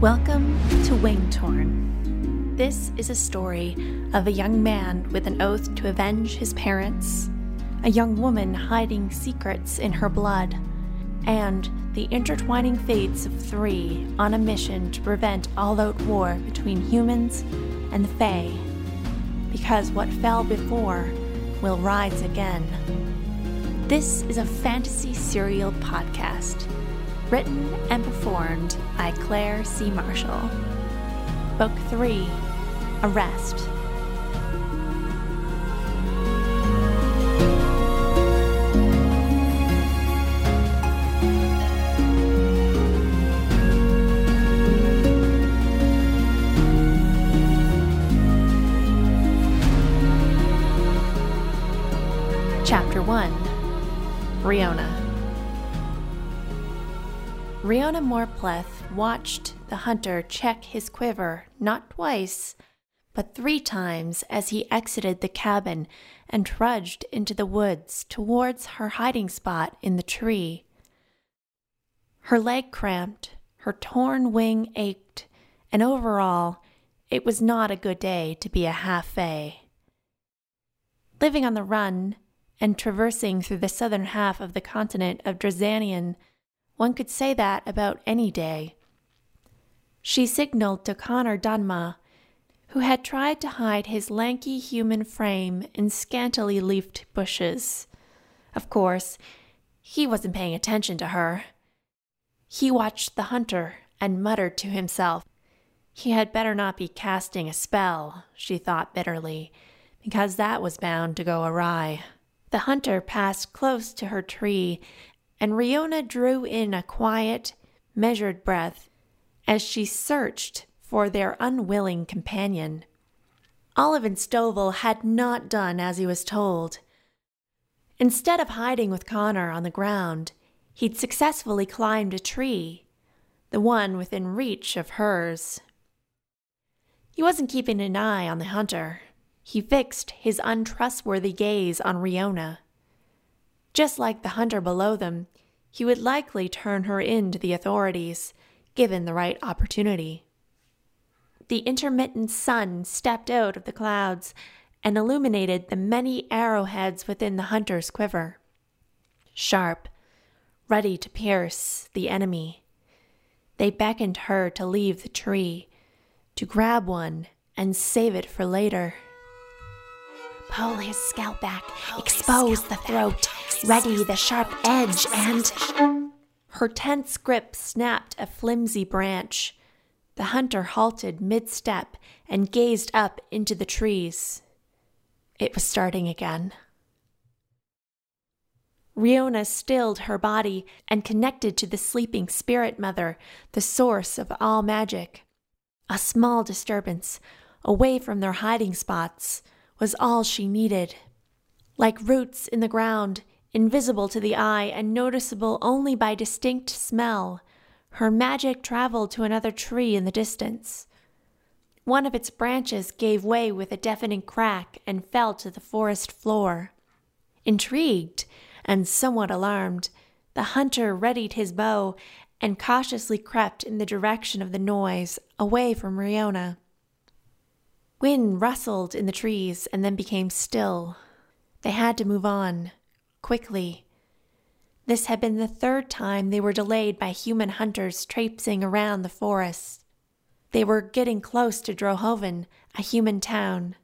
Welcome to Wingtorn. This is a story of a young man with an oath to avenge his parents, a young woman hiding secrets in her blood, and the intertwining fates of three on a mission to prevent all out war between humans and the Fae. Because what fell before will rise again. This is a fantasy serial podcast written and performed by Claire C. Marshall. Book 3 Arrest. Chapter 1 Riona. Riona Morpleth watched the hunter check his quiver not twice, but three times as he exited the cabin and trudged into the woods towards her hiding spot in the tree. Her leg cramped, her torn wing ached, and overall, it was not a good day to be a half fae. Living on the run and traversing through the southern half of the continent of Drazanean, one could say that about any day. She signaled to Connor Donmagh, who had tried to hide his lanky human frame in scantily leafed bushes. Of course, he wasn't paying attention to her. He watched the hunter and muttered to himself. He had better not be casting a spell, she thought bitterly, because that was bound to go awry. The hunter passed close to her tree and Riona drew in a quiet, measured breath as she searched for their unwilling companion. Ollivan Stovel had not done as he was told. Instead of hiding with Connor on the ground, he'd successfully climbed a tree, the one within reach of hers. He wasn't keeping an eye on the hunter. He fixed his untrustworthy gaze on Riona. Just like the hunter below them, he would likely turn her in to the authorities, given the right opportunity. The intermittent sun stepped out of the clouds and illuminated the many arrowheads within the hunter's quiver. Sharp, ready to pierce the enemy. They beckoned her to leave the tree, to grab one and save it for later. Pull his scalp back, expose the throat, ready the sharp edge, and. Her tense grip snapped a flimsy branch. The hunter halted mid step and gazed up into the trees. It was starting again. Riona stilled her body and connected to the sleeping spirit mother, the source of all magic. A small disturbance, away from their hiding spots, was all she needed. Like roots in the ground, invisible to the eye and noticeable only by distinct smell, her magic traveled to another tree in the distance. One of its branches gave way with a deafening crack and fell to the forest floor. Intrigued and somewhat alarmed, the hunter readied his bow and cautiously crept in the direction of the noise, away from Riona. Wind rustled in the trees and then became still. They had to move on, quickly. This had been the third time they were delayed by human hunters traipsing around the forest. They were getting close to Drohoven, a human town.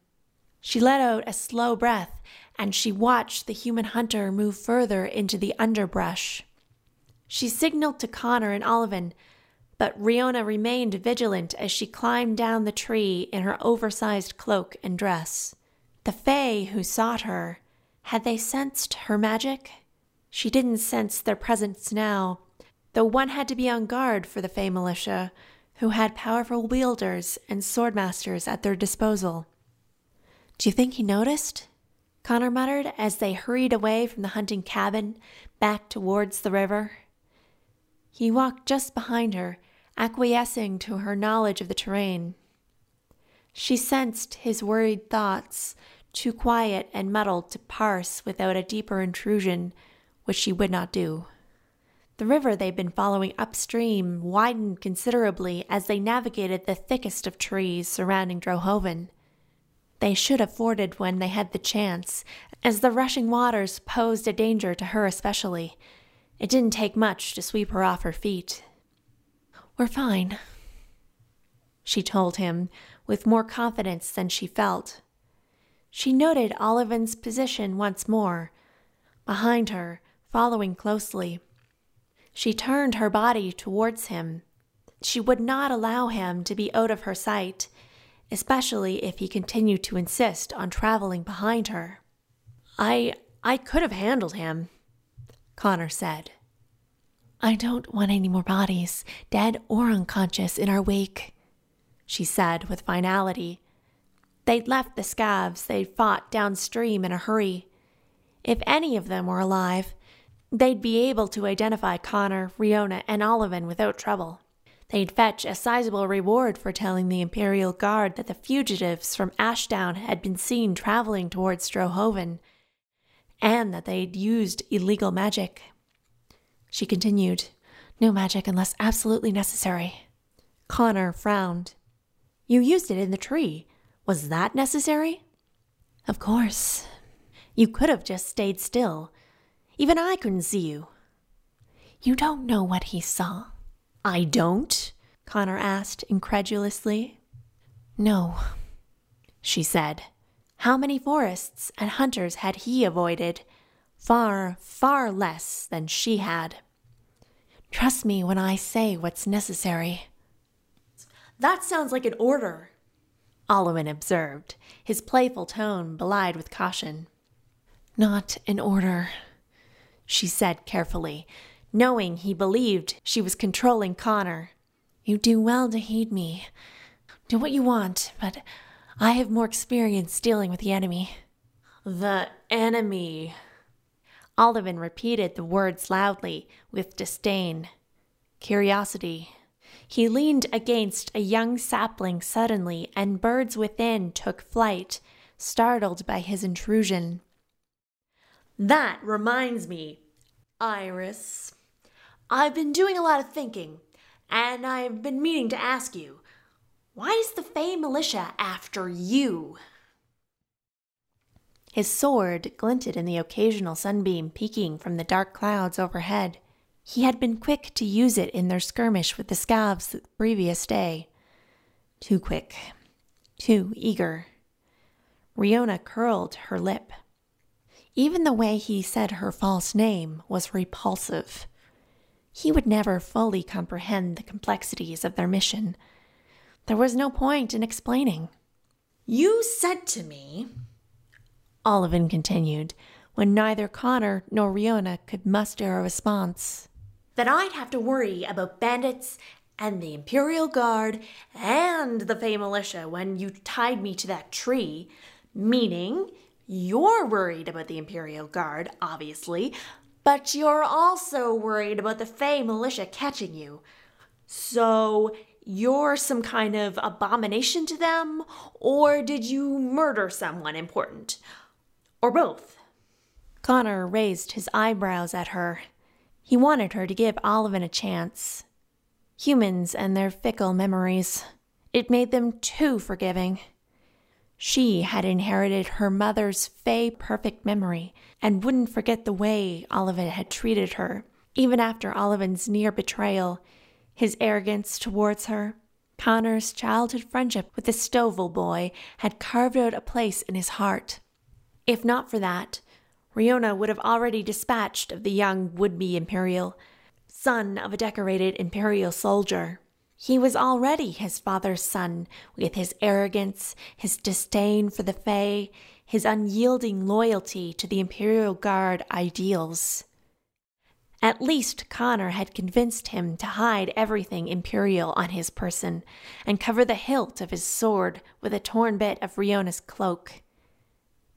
She let out a slow breath and she watched the human hunter move further into the underbrush. She signaled to Connor and Ollivan but Riona remained vigilant as she climbed down the tree in her oversized cloak and dress. The Fae who sought her, had they sensed her magic? She didn't sense their presence now, though one had to be on guard for the Fae militia, who had powerful wielders and swordmasters at their disposal. Do you think he noticed? Connor muttered as they hurried away from the hunting cabin back towards the river. He walked just behind her acquiescing to her knowledge of the terrain. She sensed his worried thoughts, too quiet and muddled to parse without a deeper intrusion, which she would not do. The river they'd been following upstream widened considerably as they navigated the thickest of trees surrounding Drohoven. They should have forded when they had the chance, as the rushing waters posed a danger to her especially. It didn't take much to sweep her off her feet. We're fine, she told him with more confidence than she felt. She noted Ollivan's position once more, behind her, following closely. She turned her body towards him. She would not allow him to be out of her sight, especially if he continued to insist on traveling behind her. I I could have handled him, Connor said. I don't want any more bodies, dead or unconscious, in our wake, she said with finality. They'd left the scavs they'd fought downstream in a hurry. If any of them were alive, they'd be able to identify Connor, Riona, and Ollivan without trouble. They'd fetch a sizable reward for telling the Imperial Guard that the fugitives from Ashdown had been seen traveling towards Drohoven, and that they'd used illegal magic. She continued, No magic unless absolutely necessary. Connor frowned. You used it in the tree. Was that necessary? Of course. You could have just stayed still. Even I couldn't see you. You don't know what he saw. I don't? Connor asked incredulously. No, she said. How many forests and hunters had he avoided? Far, far less than she had. Trust me when I say what's necessary. That sounds like an order, Ollivan observed, his playful tone belied with caution. Not an order, she said carefully, knowing he believed she was controlling Connor. You do well to heed me. Do what you want, but I have more experience dealing with the enemy. The enemy. Ollivan repeated the words loudly, with disdain. Curiosity. He leaned against a young sapling suddenly, and birds within took flight, startled by his intrusion. That reminds me, Iris. I've been doing a lot of thinking, and I've been meaning to ask you why is the Fae militia after you? His sword glinted in the occasional sunbeam peeking from the dark clouds overhead. He had been quick to use it in their skirmish with the scavs the previous day. Too quick, too eager. Riona curled her lip. Even the way he said her false name was repulsive. He would never fully comprehend the complexities of their mission. There was no point in explaining. You said to me, Ollivan continued, when neither Connor nor Riona could muster a response, that I'd have to worry about bandits and the Imperial Guard and the Fae Militia when you tied me to that tree, meaning you're worried about the Imperial Guard, obviously, but you're also worried about the Fae militia catching you. So you're some kind of abomination to them, or did you murder someone important? Or both? Connor raised his eyebrows at her. He wanted her to give Ollivan a chance. Humans and their fickle memories. It made them too forgiving. She had inherited her mother's fae perfect memory and wouldn't forget the way Ollivan had treated her, even after Ollivan's near betrayal, his arrogance towards her. Connor's childhood friendship with the Stovel boy had carved out a place in his heart. If not for that, Riona would have already dispatched of the young would be Imperial, son of a decorated Imperial soldier. He was already his father's son, with his arrogance, his disdain for the Fae, his unyielding loyalty to the Imperial Guard ideals. At least Connor had convinced him to hide everything Imperial on his person and cover the hilt of his sword with a torn bit of Riona's cloak.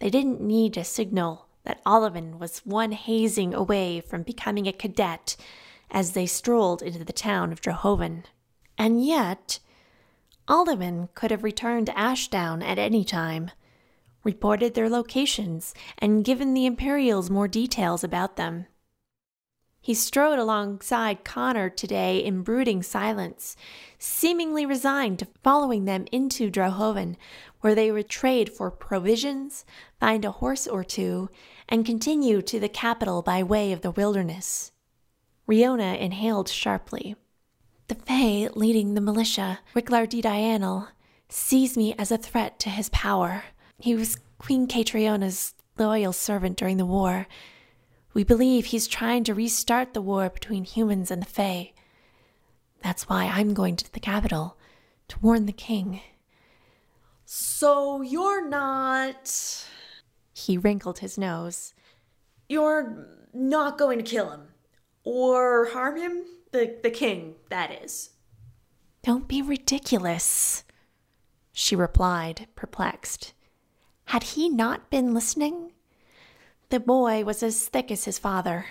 They didn't need a signal that Ollivan was one hazing away from becoming a cadet as they strolled into the town of Drohoven. And yet, Ollivan could have returned to Ashdown at any time, reported their locations, and given the Imperials more details about them. He strode alongside Connor today in brooding silence, seemingly resigned to following them into Drohoven, where they would trade for provisions, find a horse or two, and continue to the capital by way of the wilderness. Riona inhaled sharply. The Fae leading the militia, Riklar di Dianel, sees me as a threat to his power. He was Queen Catriona's loyal servant during the war. We believe he's trying to restart the war between humans and the Fae. That's why I'm going to the capital to warn the king. So you're not. He wrinkled his nose. You're not going to kill him. Or harm him? The, the king, that is. Don't be ridiculous, she replied, perplexed. Had he not been listening? The boy was as thick as his father.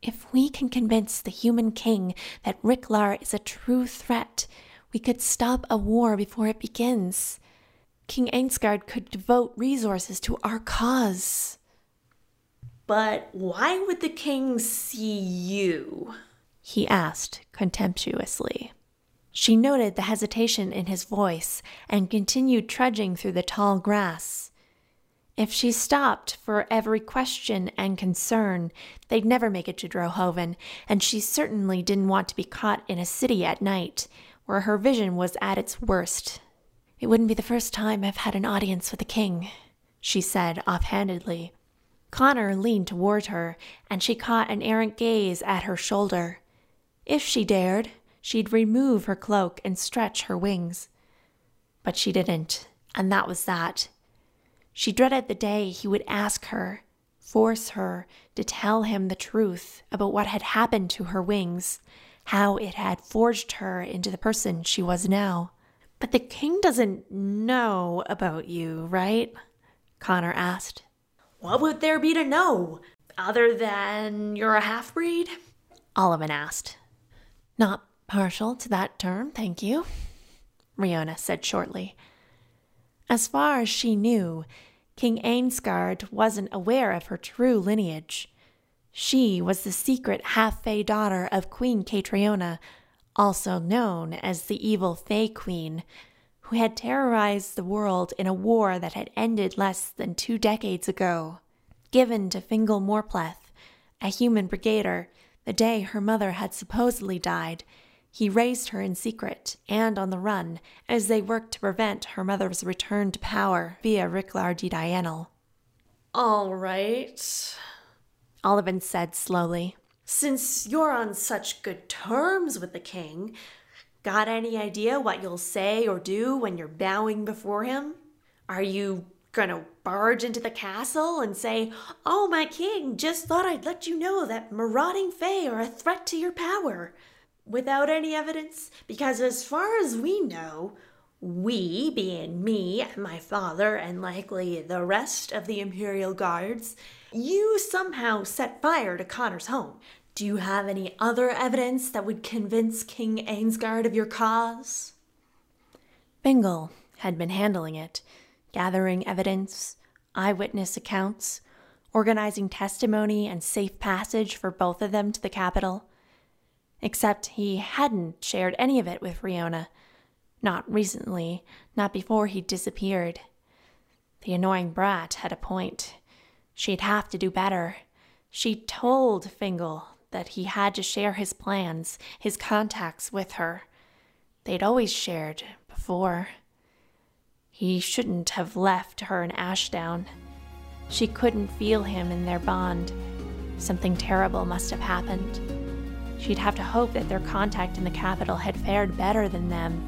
If we can convince the human king that Riklar is a true threat, we could stop a war before it begins. King Ainsgard could devote resources to our cause. But why would the king see you? he asked contemptuously. She noted the hesitation in his voice and continued trudging through the tall grass. If she stopped for every question and concern, they'd never make it to Drohoven, and she certainly didn't want to be caught in a city at night, where her vision was at its worst. It wouldn't be the first time I've had an audience with the king, she said offhandedly. Connor leaned toward her, and she caught an errant gaze at her shoulder. If she dared, she'd remove her cloak and stretch her wings. But she didn't, and that was that. She dreaded the day he would ask her, force her to tell him the truth about what had happened to her wings, how it had forged her into the person she was now. But the king doesn't know about you, right? Connor asked. What would there be to know, other than you're a half breed? Ollivan asked. Not partial to that term, thank you, Riona said shortly. As far as she knew, King Ainsgard wasn't aware of her true lineage. She was the secret half Fae daughter of Queen Catriona, also known as the evil Fae Queen, who had terrorized the world in a war that had ended less than two decades ago. Given to Fingal Morpleth, a human brigader, the day her mother had supposedly died, he raised her in secret and on the run as they worked to prevent her mother's return to power via Riklar di Dianel. All right, Ollivan said slowly. Since you're on such good terms with the king, got any idea what you'll say or do when you're bowing before him? Are you gonna barge into the castle and say, Oh, my king, just thought I'd let you know that marauding Fae are a threat to your power? Without any evidence? Because as far as we know, we, being me and my father, and likely the rest of the Imperial Guards, you somehow set fire to Connor's home. Do you have any other evidence that would convince King Ainsgard of your cause? Fingal had been handling it, gathering evidence, eyewitness accounts, organizing testimony and safe passage for both of them to the capital except he hadn't shared any of it with Riona. Not recently, not before he disappeared. The annoying brat had a point. She'd have to do better. She told Fingal that he had to share his plans, his contacts with her. They'd always shared before. He shouldn't have left her in Ashdown. She couldn't feel him in their bond. Something terrible must have happened. She'd have to hope that their contact in the capital had fared better than them.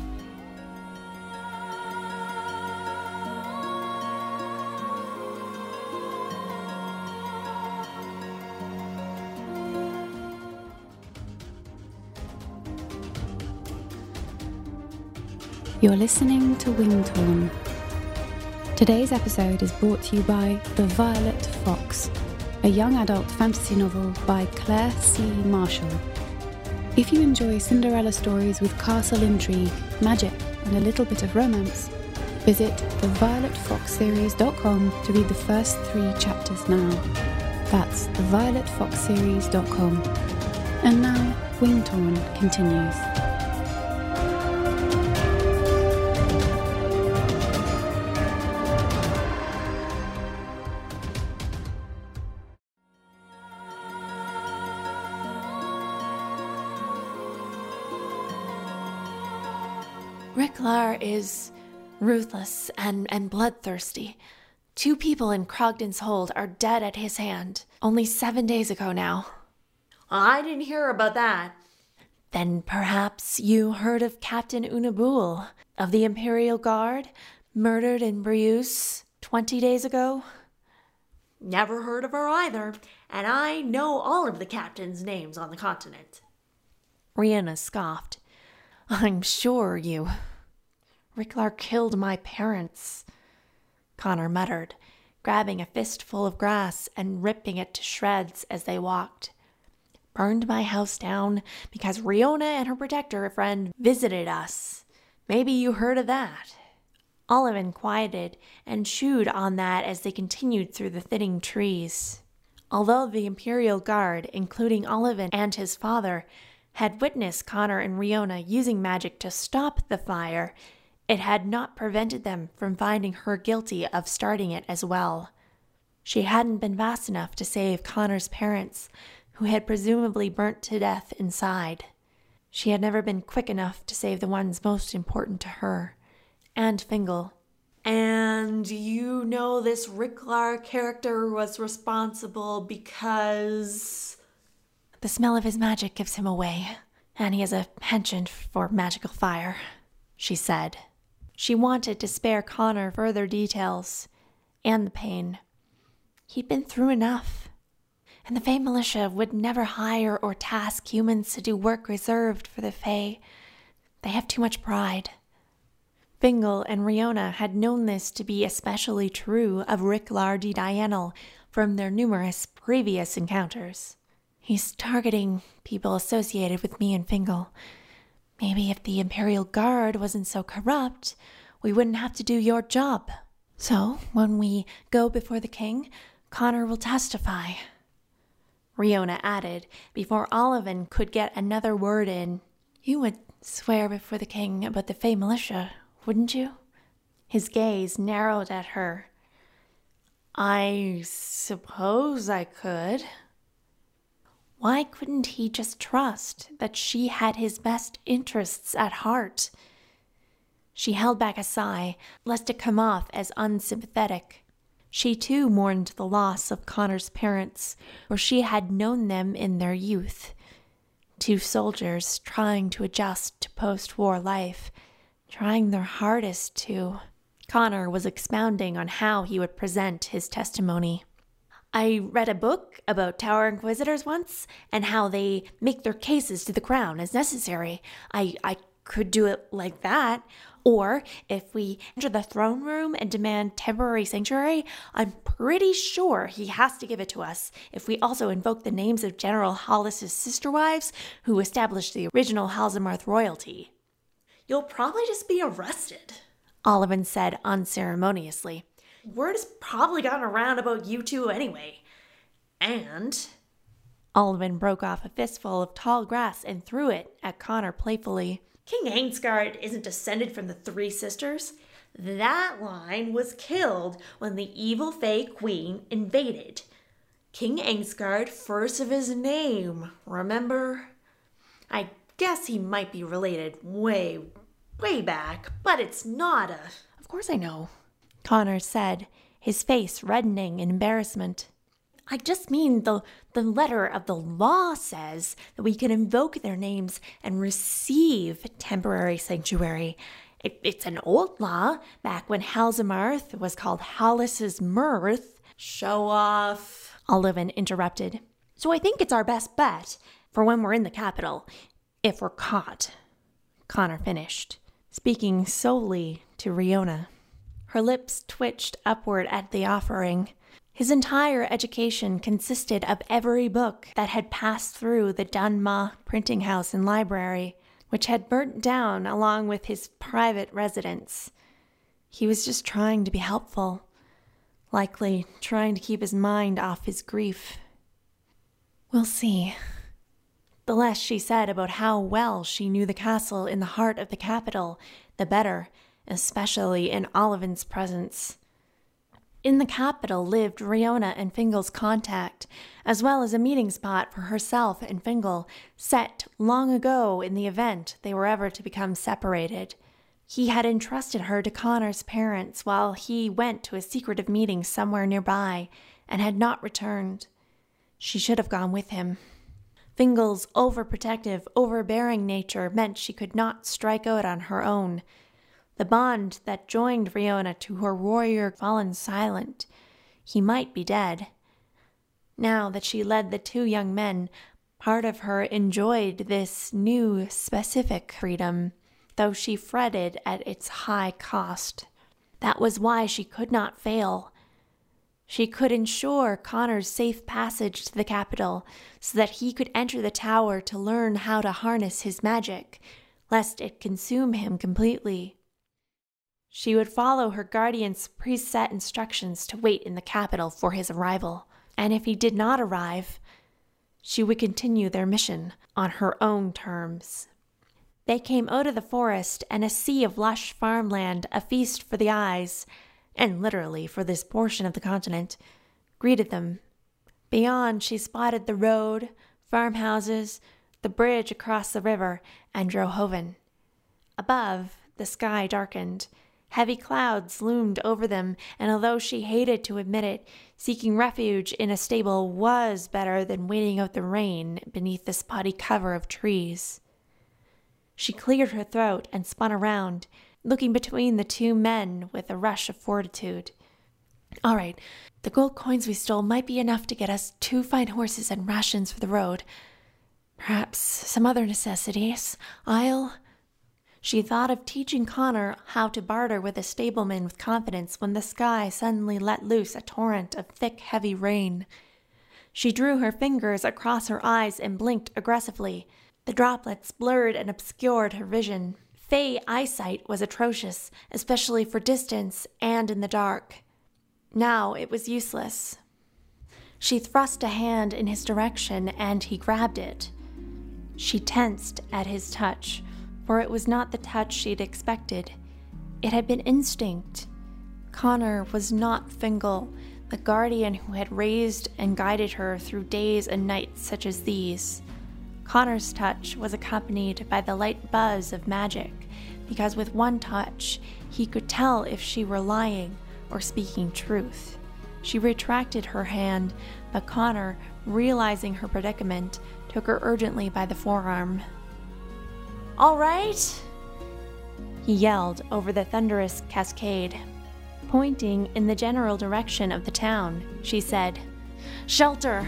You're listening to Wingtorn. Today's episode is brought to you by The Violet Fox, a young adult fantasy novel by Claire C. Marshall. If you enjoy Cinderella stories with castle intrigue, magic, and a little bit of romance, visit thevioletfoxseries.com to read the first three chapters now. That's thevioletfoxseries.com. And now, Wingtorn continues. Ricklar is ruthless and, and bloodthirsty. Two people in Crogden's hold are dead at his hand, only seven days ago now. I didn't hear about that. Then perhaps you heard of Captain Unabul of the Imperial Guard, murdered in Brius 20 days ago? Never heard of her either, and I know all of the captains' names on the continent. Riona scoffed. I'm sure you. Ricklar killed my parents. Connor muttered, grabbing a fistful of grass and ripping it to shreds as they walked. Burned my house down because Riona and her protector friend visited us. Maybe you heard of that. Ollivan quieted and chewed on that as they continued through the thinning trees. Although the Imperial Guard, including Ollivan and his father, had witnessed Connor and Riona using magic to stop the fire, it had not prevented them from finding her guilty of starting it as well. She hadn't been fast enough to save Connor's parents, who had presumably burnt to death inside. She had never been quick enough to save the ones most important to her, and Fingal. And you know this Ricklar character was responsible because. The smell of his magic gives him away, and he has a penchant for magical fire, she said. She wanted to spare Connor further details and the pain. He'd been through enough. And the Fae militia would never hire or task humans to do work reserved for the Fae. They have too much pride. Fingal and Riona had known this to be especially true of Ricklar de Dianel from their numerous previous encounters. He's targeting people associated with me and Fingal. Maybe if the Imperial Guard wasn't so corrupt, we wouldn't have to do your job. So, when we go before the king, Connor will testify. Riona added before Ollivan could get another word in. You would swear before the king about the Fae militia, wouldn't you? His gaze narrowed at her. I suppose I could. Why couldn't he just trust that she had his best interests at heart? She held back a sigh, lest it come off as unsympathetic. She too mourned the loss of Connor's parents, for she had known them in their youth. Two soldiers trying to adjust to post war life, trying their hardest to. Connor was expounding on how he would present his testimony. I read a book about Tower Inquisitors once and how they make their cases to the crown as necessary. I, I could do it like that. Or if we enter the throne room and demand temporary sanctuary, I'm pretty sure he has to give it to us if we also invoke the names of General Hollis's sister wives who established the original Halzamarth royalty. You'll probably just be arrested, Ollivan said unceremoniously. Word has probably gotten around about you two anyway. And. Ollivan broke off a fistful of tall grass and threw it at Connor playfully. King Ainsgard isn't descended from the three sisters. That line was killed when the evil Fae Queen invaded. King Ainsgard, first of his name, remember? I guess he might be related way, way back, but it's not a. Of course I know. Connor said, his face reddening in embarrassment. I just mean the, the letter of the law says that we can invoke their names and receive temporary sanctuary. It, it's an old law, back when Halzamarth was called Hollis's Mirth. Show off, Ollivan interrupted. So I think it's our best bet for when we're in the capital, if we're caught. Connor finished, speaking solely to Riona. Her lips twitched upward at the offering. His entire education consisted of every book that had passed through the Donmagh printing house and library, which had burnt down along with his private residence. He was just trying to be helpful, likely trying to keep his mind off his grief. We'll see. The less she said about how well she knew the castle in the heart of the capital, the better, especially in Ollivan's presence. In the capital lived Riona and Fingal's contact, as well as a meeting spot for herself and Fingal, set long ago in the event they were ever to become separated. He had entrusted her to Connor's parents while he went to a secretive meeting somewhere nearby and had not returned. She should have gone with him. Fingal's overprotective, overbearing nature meant she could not strike out on her own. The bond that joined Riona to her warrior fallen silent. He might be dead. Now that she led the two young men, part of her enjoyed this new specific freedom, though she fretted at its high cost. That was why she could not fail. She could ensure Connor's safe passage to the capital so that he could enter the tower to learn how to harness his magic, lest it consume him completely. She would follow her guardian's preset instructions to wait in the capital for his arrival, and if he did not arrive, she would continue their mission on her own terms. They came out of the forest and a sea of lush farmland, a feast for the eyes, and literally for this portion of the continent, greeted them. Beyond, she spotted the road, farmhouses, the bridge across the river, and Drohoven. Above, the sky darkened Heavy clouds loomed over them, and although she hated to admit it, seeking refuge in a stable was better than waiting out the rain beneath the spotty cover of trees. She cleared her throat and spun around, looking between the two men with a rush of fortitude. All right, the gold coins we stole might be enough to get us two fine horses and rations for the road. Perhaps some other necessities. I'll. She thought of teaching Connor how to barter with a stableman with confidence when the sky suddenly let loose a torrent of thick, heavy rain. She drew her fingers across her eyes and blinked aggressively. The droplets blurred and obscured her vision. Fae eyesight was atrocious, especially for distance and in the dark. Now it was useless. She thrust a hand in his direction and he grabbed it. She tensed at his touch for it was not the touch she'd expected. It had been instinct. Connor was not Fingal, the guardian who had raised and guided her through days and nights such as these. Connor's touch was accompanied by the light buzz of magic, because with one touch he could tell if she were lying or speaking truth. She retracted her hand, but Connor, realizing her predicament, took her urgently by the forearm. All right? He yelled over the thunderous cascade. Pointing in the general direction of the town, she said, Shelter!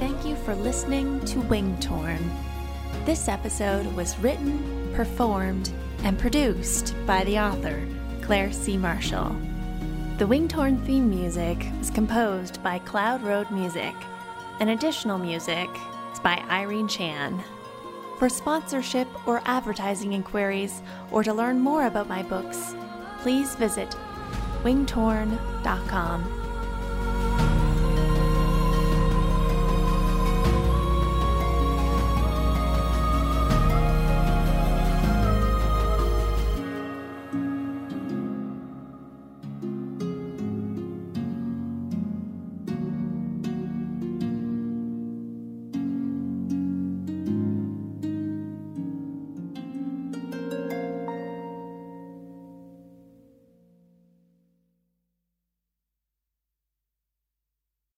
Thank you for listening to Wingtorn. This episode was written performed, and produced by the author, Claire C. Marshall. The Wingtorn theme music was composed by Cloud Road Music, and additional music is by Irene Chan. For sponsorship or advertising inquiries, or to learn more about my books, please visit wingtorn.com.